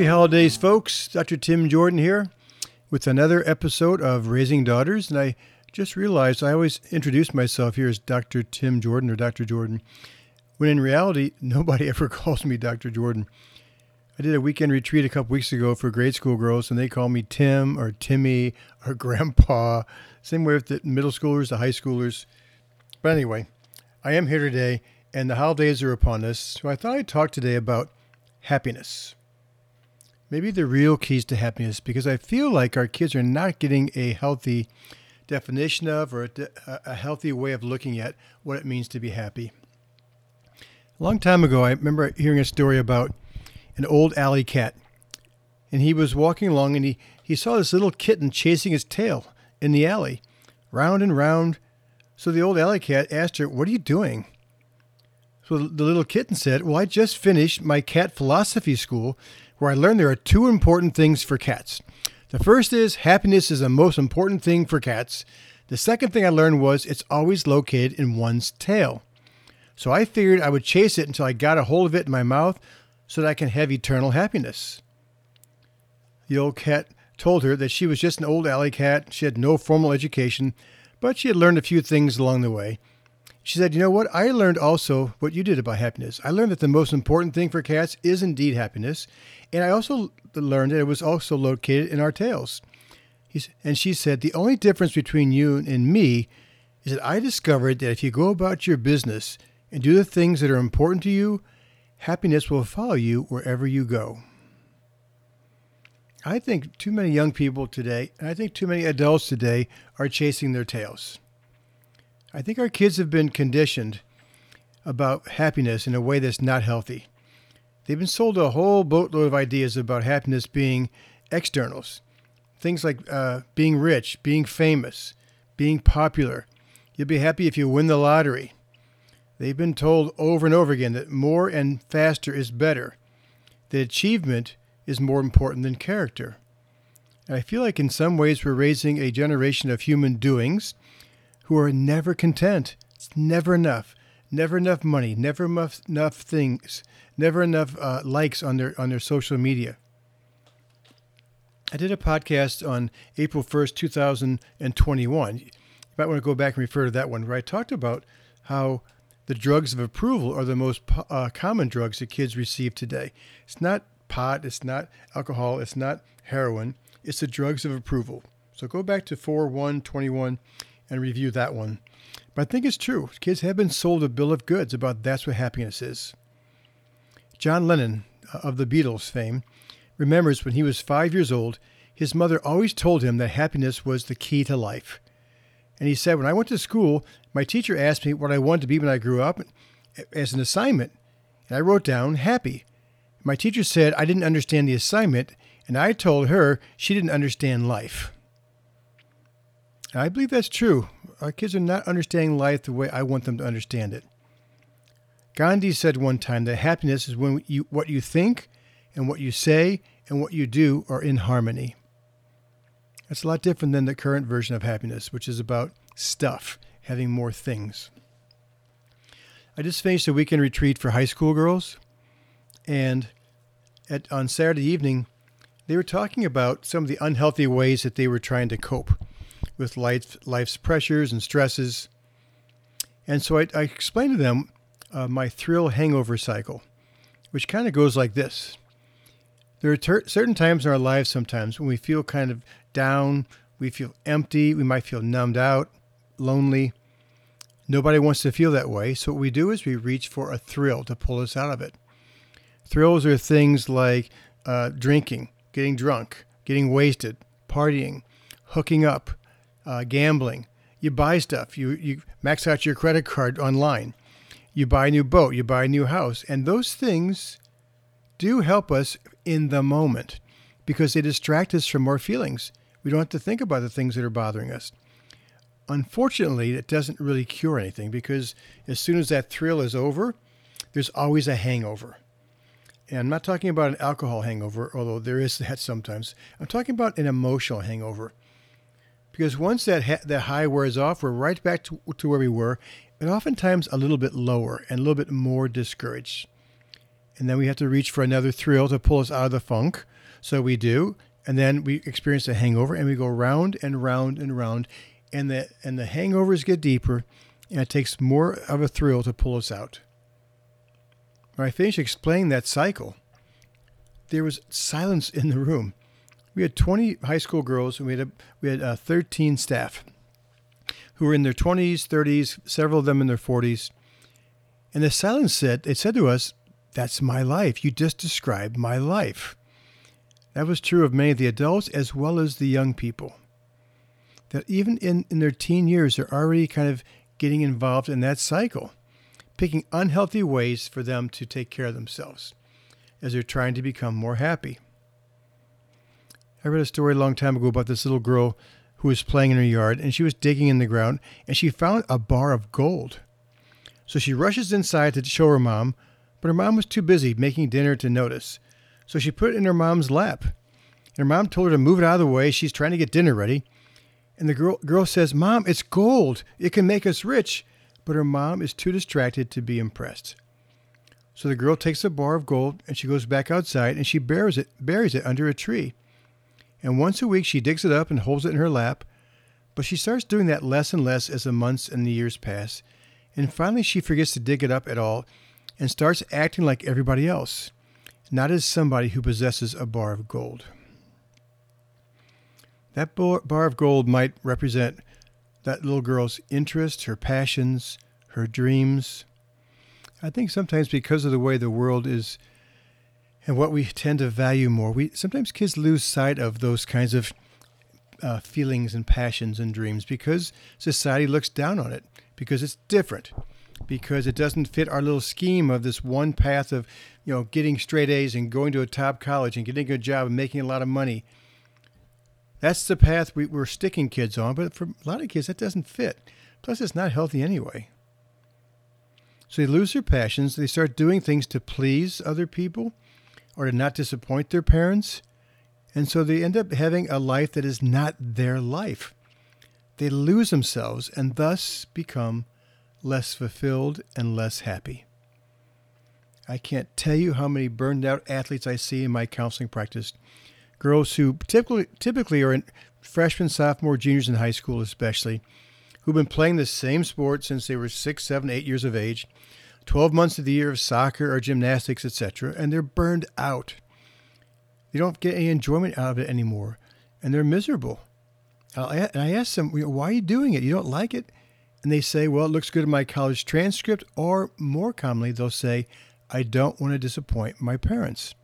Happy holidays, folks. Dr. Tim Jordan here with another episode of Raising Daughters. And I just realized I always introduce myself here as Dr. Tim Jordan or Dr. Jordan, when in reality, nobody ever calls me Dr. Jordan. I did a weekend retreat a couple weeks ago for grade school girls, and they call me Tim or Timmy or Grandpa. Same way with the middle schoolers, the high schoolers. But anyway, I am here today, and the holidays are upon us. So I thought I'd talk today about happiness. Maybe the real keys to happiness, because I feel like our kids are not getting a healthy definition of or a, a healthy way of looking at what it means to be happy. A long time ago, I remember hearing a story about an old alley cat. And he was walking along and he, he saw this little kitten chasing his tail in the alley, round and round. So the old alley cat asked her, What are you doing? So the little kitten said, Well, I just finished my cat philosophy school where I learned there are two important things for cats. The first is happiness is the most important thing for cats. The second thing I learned was it's always located in one's tail. So I figured I would chase it until I got a hold of it in my mouth so that I can have eternal happiness. The old cat told her that she was just an old alley cat. She had no formal education, but she had learned a few things along the way. She said, You know what? I learned also what you did about happiness. I learned that the most important thing for cats is indeed happiness. And I also learned that it was also located in our tails. And she said, The only difference between you and me is that I discovered that if you go about your business and do the things that are important to you, happiness will follow you wherever you go. I think too many young people today, and I think too many adults today, are chasing their tails. I think our kids have been conditioned about happiness in a way that's not healthy. They've been sold a whole boatload of ideas about happiness being externals. Things like uh, being rich, being famous, being popular. You'll be happy if you win the lottery. They've been told over and over again that more and faster is better, that achievement is more important than character. And I feel like in some ways we're raising a generation of human doings who are never content. It's never enough. Never enough money, never enough, enough things, never enough uh, likes on their on their social media. I did a podcast on April 1st, 2021. You might want to go back and refer to that one where I talked about how the drugs of approval are the most uh, common drugs that kids receive today. It's not pot, it's not alcohol, it's not heroin, it's the drugs of approval. So go back to 4 1 21 and review that one. But I think it's true. Kids have been sold a bill of goods about that's what happiness is. John Lennon, uh, of the Beatles fame, remembers when he was five years old, his mother always told him that happiness was the key to life. And he said, When I went to school, my teacher asked me what I wanted to be when I grew up as an assignment, and I wrote down happy. My teacher said I didn't understand the assignment, and I told her she didn't understand life. And I believe that's true. Our kids are not understanding life the way I want them to understand it. Gandhi said one time that happiness is when you, what you think and what you say and what you do are in harmony. That's a lot different than the current version of happiness, which is about stuff, having more things. I just finished a weekend retreat for high school girls, and at, on Saturday evening, they were talking about some of the unhealthy ways that they were trying to cope with life, life's pressures and stresses. And so I, I explained to them uh, my thrill hangover cycle, which kind of goes like this. There are ter- certain times in our lives sometimes when we feel kind of down, we feel empty, we might feel numbed out, lonely. Nobody wants to feel that way, so what we do is we reach for a thrill to pull us out of it. Thrills are things like uh, drinking, getting drunk, getting wasted, partying, hooking up, uh, gambling. You buy stuff. You you max out your credit card online. You buy a new boat. You buy a new house, and those things do help us in the moment because they distract us from our feelings. We don't have to think about the things that are bothering us. Unfortunately, it doesn't really cure anything because as soon as that thrill is over, there's always a hangover. And I'm not talking about an alcohol hangover, although there is that sometimes. I'm talking about an emotional hangover. Because once that ha- that high wears off, we're right back to, to where we were, and oftentimes a little bit lower and a little bit more discouraged. And then we have to reach for another thrill to pull us out of the funk, So we do, and then we experience a hangover, and we go round and round and round, and the and the hangovers get deeper, and it takes more of a thrill to pull us out. When I finished explaining that cycle, there was silence in the room. We had 20 high school girls, and we had a, we had uh, 13 staff who were in their 20s, 30s, several of them in their 40s. And the silence said, it said to us, That's my life. You just described my life. That was true of many of the adults as well as the young people. That even in, in their teen years, they're already kind of getting involved in that cycle, picking unhealthy ways for them to take care of themselves as they're trying to become more happy. I read a story a long time ago about this little girl who was playing in her yard and she was digging in the ground and she found a bar of gold. So she rushes inside to show her mom, but her mom was too busy making dinner to notice. So she put it in her mom's lap. And her mom told her to move it out of the way. She's trying to get dinner ready. And the girl, girl says, Mom, it's gold. It can make us rich. But her mom is too distracted to be impressed. So the girl takes the bar of gold and she goes back outside and she buries it, buries it under a tree. And once a week she digs it up and holds it in her lap. But she starts doing that less and less as the months and the years pass. And finally she forgets to dig it up at all and starts acting like everybody else, not as somebody who possesses a bar of gold. That bar of gold might represent that little girl's interests, her passions, her dreams, I think sometimes because of the way the world is and what we tend to value more, we sometimes kids lose sight of those kinds of uh, feelings and passions and dreams because society looks down on it because it's different because it doesn't fit our little scheme of this one path of you know getting straight A's and going to a top college and getting a good job and making a lot of money. That's the path we, we're sticking kids on, but for a lot of kids that doesn't fit. Plus, it's not healthy anyway. So they lose their passions. They start doing things to please other people or to not disappoint their parents. And so they end up having a life that is not their life. They lose themselves and thus become less fulfilled and less happy. I can't tell you how many burned out athletes I see in my counseling practice. Girls who typically typically are in freshmen, sophomore, juniors in high school, especially, who've been playing the same sport since they were six, seven, eight years of age, 12 months of the year of soccer or gymnastics, etc., and they're burned out. They don't get any enjoyment out of it anymore, and they're miserable. And I ask them, why are you doing it? You don't like it? And they say, well, it looks good in my college transcript, or more commonly, they'll say, I don't want to disappoint my parents.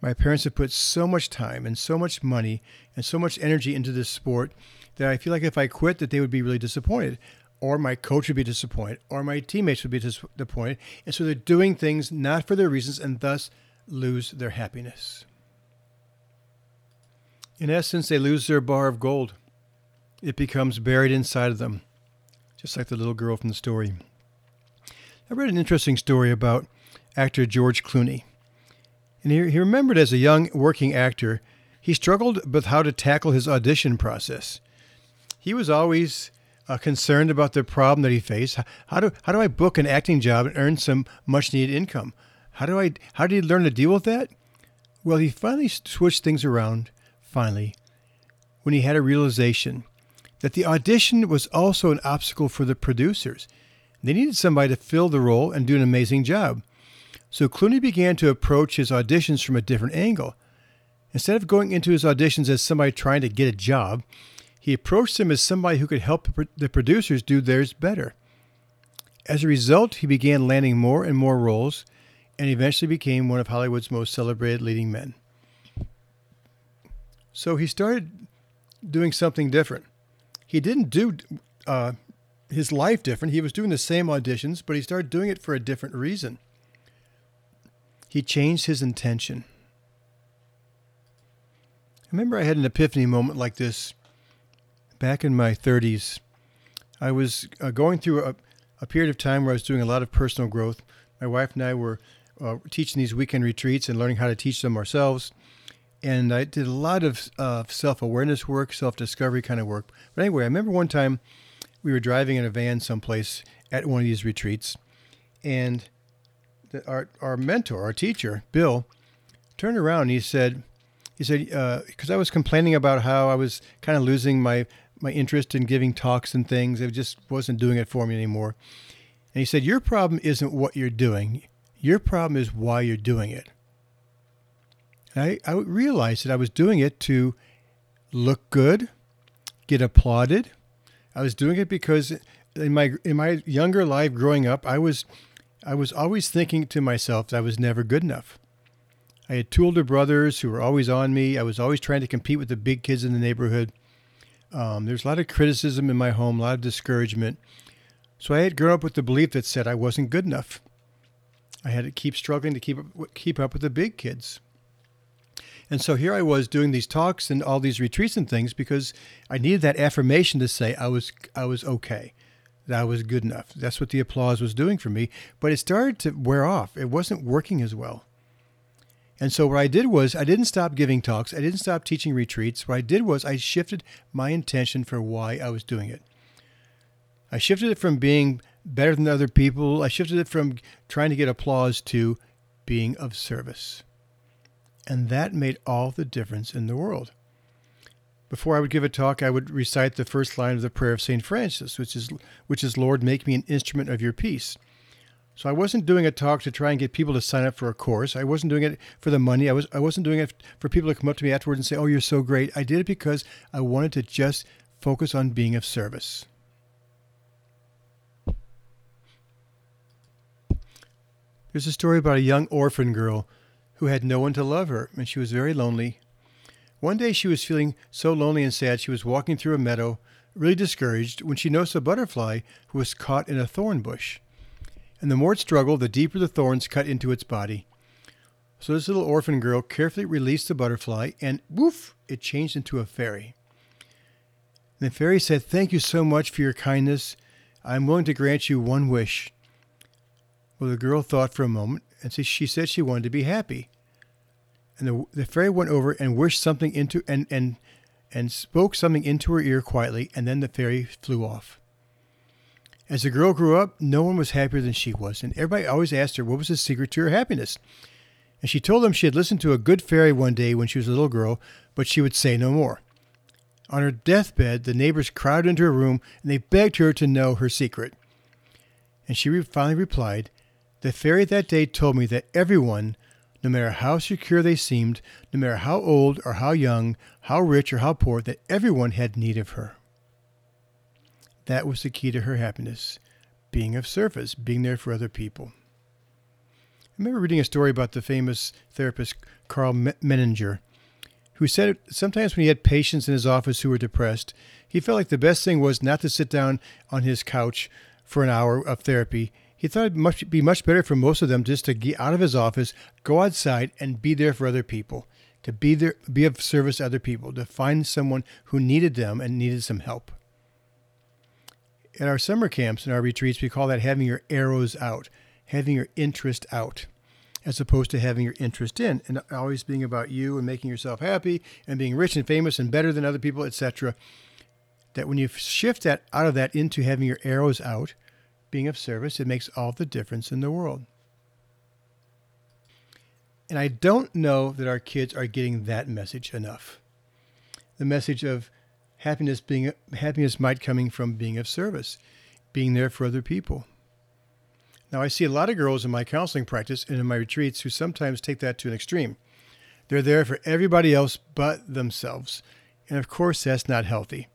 My parents have put so much time and so much money and so much energy into this sport that I feel like if I quit, that they would be really disappointed, or my coach would be disappointed, or my teammates would be disappointed, and so they're doing things not for their reasons, and thus lose their happiness. In essence, they lose their bar of gold. It becomes buried inside of them, just like the little girl from the story. I read an interesting story about actor George Clooney. And he, he remembered as a young working actor, he struggled with how to tackle his audition process he was always uh, concerned about the problem that he faced. How do how do I book an acting job and earn some much needed income? How do I how did he learn to deal with that? Well, he finally switched things around. Finally, when he had a realization that the audition was also an obstacle for the producers. They needed somebody to fill the role and do an amazing job. So Clooney began to approach his auditions from a different angle. Instead of going into his auditions as somebody trying to get a job, he approached them as somebody who could help the producers do theirs better. As a result, he began landing more and more roles and eventually became one of Hollywood's most celebrated leading men. So he started doing something different. He didn't do uh, his life different. He was doing the same auditions, but he started doing it for a different reason. He changed his intention. I remember I had an epiphany moment like this back in my 30s, I was uh, going through a, a, period of time where I was doing a lot of personal growth. My wife and I were uh, teaching these weekend retreats and learning how to teach them ourselves. And I did a lot of uh, self awareness work, self discovery kind of work. But anyway, I remember one time we were driving in a van someplace at one of these retreats, and the, our, our mentor, our teacher, Bill, turned around and he said, he said, because uh, I was complaining about how I was kind of losing my, my interest in giving talks and things. It just wasn't doing it for me anymore. And he said, Your problem isn't what you're doing, your problem is why you're doing it. And I, I realized that I was doing it to look good, get applauded. I was doing it because in my in my younger life growing up, I was I was always thinking to myself that I was never good enough. I had two older brothers who were always on me. I was always trying to compete with the big kids in the neighborhood. Um, there's a lot of criticism in my home, a lot of discouragement. So I had grown up with the belief that said I wasn't good enough. I had to keep struggling to keep up, keep up with the big kids. And so here I was doing these talks and all these retreats and things because I needed that affirmation to say I was I was okay, that I was good enough. That's what the applause was doing for me. But it started to wear off. It wasn't working as well. And so what I did was I didn't stop giving talks. I didn't stop teaching retreats. What I did was I shifted my intention for why I was doing it. I shifted it from being better than other people. I shifted it from trying to get applause to being of service. And that made all the difference in the world. Before I would give a talk, I would recite the first line of the prayer of St. Francis, which is, which is Lord, make me an instrument of your peace. So I wasn't doing a talk to try and get people to sign up for a course. I wasn't doing it for the money. I was I wasn't doing it for people to come up to me afterwards and say, "Oh, you're so great." I did it because I wanted to just focus on being of service. There's a story about a young orphan girl who had no one to love her, and she was very lonely. One day she was feeling so lonely and sad she was walking through a meadow, really discouraged, when she noticed a butterfly who was caught in a thorn bush. And the more it struggled, the deeper the thorns cut into its body. So this little orphan girl carefully released the butterfly, and woof, it changed into a fairy. And the fairy said, Thank you so much for your kindness. I am willing to grant you one wish. Well, the girl thought for a moment and she said she wanted to be happy. And the, the fairy went over and wished something into and and and spoke something into her ear quietly, and then the fairy flew off. As the girl grew up, no one was happier than she was, and everybody always asked her what was the secret to her happiness. And she told them she had listened to a good fairy one day when she was a little girl, but she would say no more. On her deathbed, the neighbors crowded into her room and they begged her to know her secret. And she finally replied, the fairy that day told me that everyone, no matter how secure they seemed, no matter how old or how young, how rich or how poor, that everyone had need of her. That was the key to her happiness being of service, being there for other people. I remember reading a story about the famous therapist Karl Menninger, who said sometimes when he had patients in his office who were depressed, he felt like the best thing was not to sit down on his couch for an hour of therapy he thought it'd be much better for most of them just to get out of his office, go outside, and be there for other people, to be there, be of service to other people, to find someone who needed them and needed some help. At our summer camps and our retreats, we call that having your arrows out, having your interest out, as opposed to having your interest in, and always being about you and making yourself happy and being rich and famous and better than other people, etc. That when you shift that out of that into having your arrows out, being of service, it makes all the difference in the world. And I don't know that our kids are getting that message enough. The message of happiness being happiness might coming from being of service, being there for other people. Now I see a lot of girls in my counseling practice and in my retreats who sometimes take that to an extreme. They're there for everybody else but themselves. And of course that's not healthy.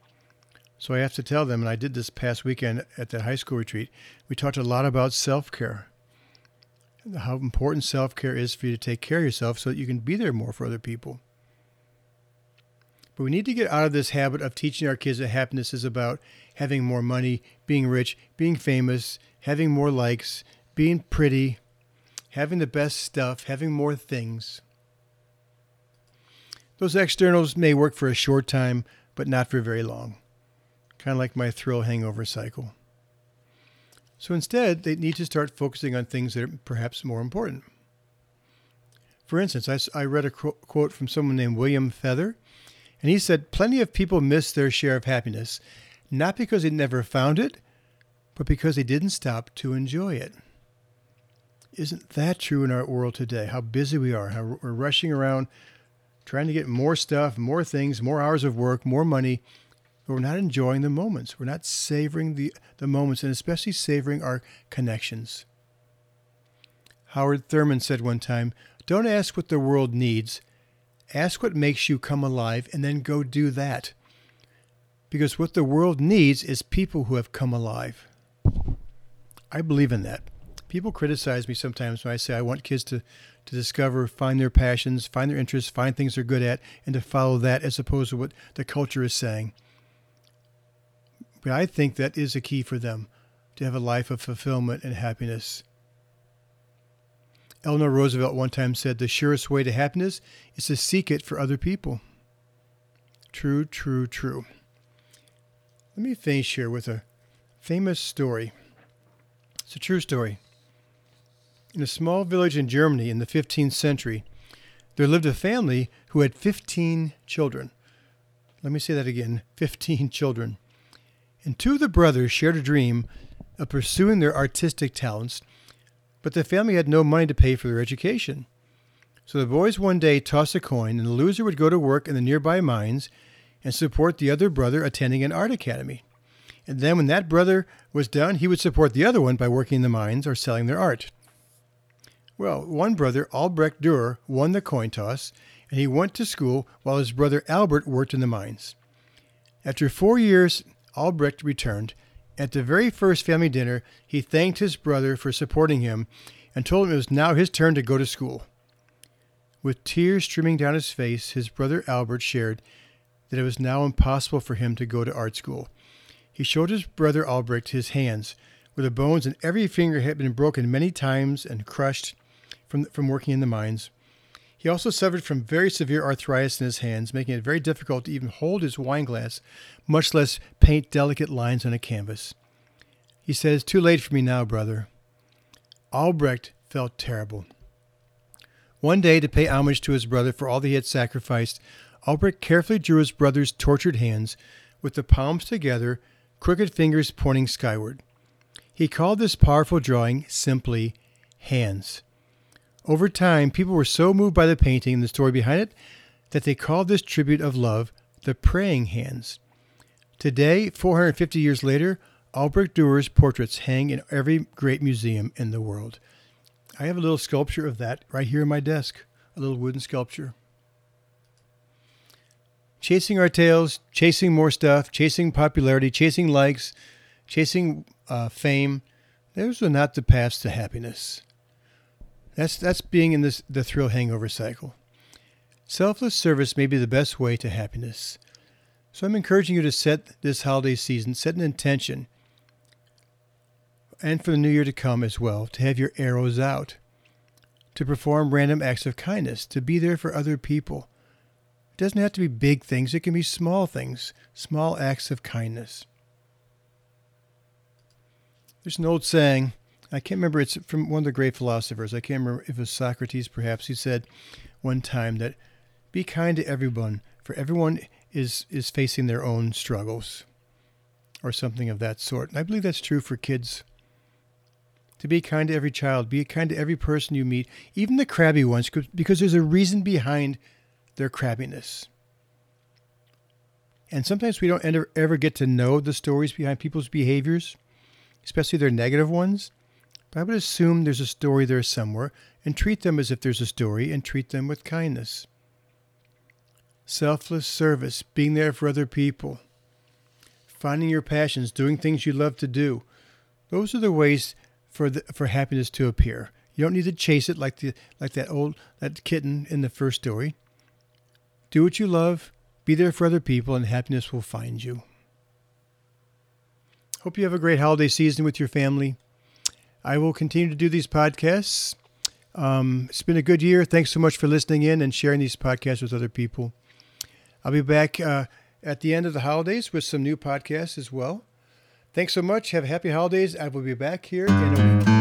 So I have to tell them, and I did this past weekend at that high school retreat, we talked a lot about self care. How important self care is for you to take care of yourself so that you can be there more for other people. But we need to get out of this habit of teaching our kids that happiness is about having more money, being rich, being famous, having more likes, being pretty, having the best stuff, having more things. Those externals may work for a short time, but not for very long kind of like my thrill hangover cycle. So instead, they need to start focusing on things that are perhaps more important. For instance, I, I read a quote from someone named William Feather, and he said, Plenty of people miss their share of happiness, not because they never found it, but because they didn't stop to enjoy it. Isn't that true in our world today? How busy we are, how we're rushing around trying to get more stuff, more things, more hours of work, more money, but we're not enjoying the moments. We're not savoring the, the moments and especially savoring our connections. Howard Thurman said one time, Don't ask what the world needs. Ask what makes you come alive and then go do that. Because what the world needs is people who have come alive. I believe in that. People criticize me sometimes when I say I want kids to, to discover, find their passions, find their interests, find things they're good at, and to follow that as opposed to what the culture is saying. But I think that is a key for them to have a life of fulfillment and happiness. Eleanor Roosevelt one time said, The surest way to happiness is to seek it for other people. True, true, true. Let me finish here with a famous story. It's a true story. In a small village in Germany in the 15th century, there lived a family who had 15 children. Let me say that again 15 children. And two of the brothers shared a dream of pursuing their artistic talents but the family had no money to pay for their education. So the boys one day tossed a coin, and the loser would go to work in the nearby mines and support the other brother attending an art academy. And then when that brother was done, he would support the other one by working in the mines or selling their art. Well, one brother, Albrecht Dürer, won the coin toss, and he went to school while his brother Albert worked in the mines. After four years, Albrecht returned at the very first family dinner, he thanked his brother for supporting him and told him it was now his turn to go to school. With tears streaming down his face, his brother Albert shared that it was now impossible for him to go to art school. He showed his brother Albrecht his hands, where the bones in every finger had been broken many times and crushed from, from working in the mines. He also suffered from very severe arthritis in his hands, making it very difficult to even hold his wine glass, much less paint delicate lines on a canvas. He It's too late for me now, brother. Albrecht felt terrible. One day, to pay homage to his brother for all that he had sacrificed, Albrecht carefully drew his brother's tortured hands, with the palms together, crooked fingers pointing skyward. He called this powerful drawing simply Hands. Over time, people were so moved by the painting and the story behind it that they called this tribute of love the Praying Hands. Today, 450 years later, Albrecht Dürer's portraits hang in every great museum in the world. I have a little sculpture of that right here in my desk, a little wooden sculpture. Chasing our tails, chasing more stuff, chasing popularity, chasing likes, chasing uh, fame, those are not the paths to happiness. That's that's being in this the thrill hangover cycle. Selfless service may be the best way to happiness. So I'm encouraging you to set this holiday season, set an intention, and for the new year to come as well, to have your arrows out, to perform random acts of kindness, to be there for other people. It doesn't have to be big things, it can be small things, small acts of kindness. There's an old saying I can't remember. It's from one of the great philosophers. I can't remember if it was Socrates, perhaps. He said one time that be kind to everyone, for everyone is is facing their own struggles, or something of that sort. And I believe that's true for kids. To be kind to every child, be kind to every person you meet, even the crabby ones, because there's a reason behind their crabbiness. And sometimes we don't ever, ever get to know the stories behind people's behaviors, especially their negative ones. But I would assume there's a story there somewhere and treat them as if there's a story and treat them with kindness. Selfless service, being there for other people, finding your passions, doing things you love to do. Those are the ways for the, for happiness to appear. You don't need to chase it like the like that old that kitten in the first story. Do what you love, be there for other people, and happiness will find you. Hope you have a great holiday season with your family. I will continue to do these podcasts. Um, it's been a good year. Thanks so much for listening in and sharing these podcasts with other people. I'll be back uh, at the end of the holidays with some new podcasts as well. Thanks so much. Have a happy holidays. I will be back here in a week.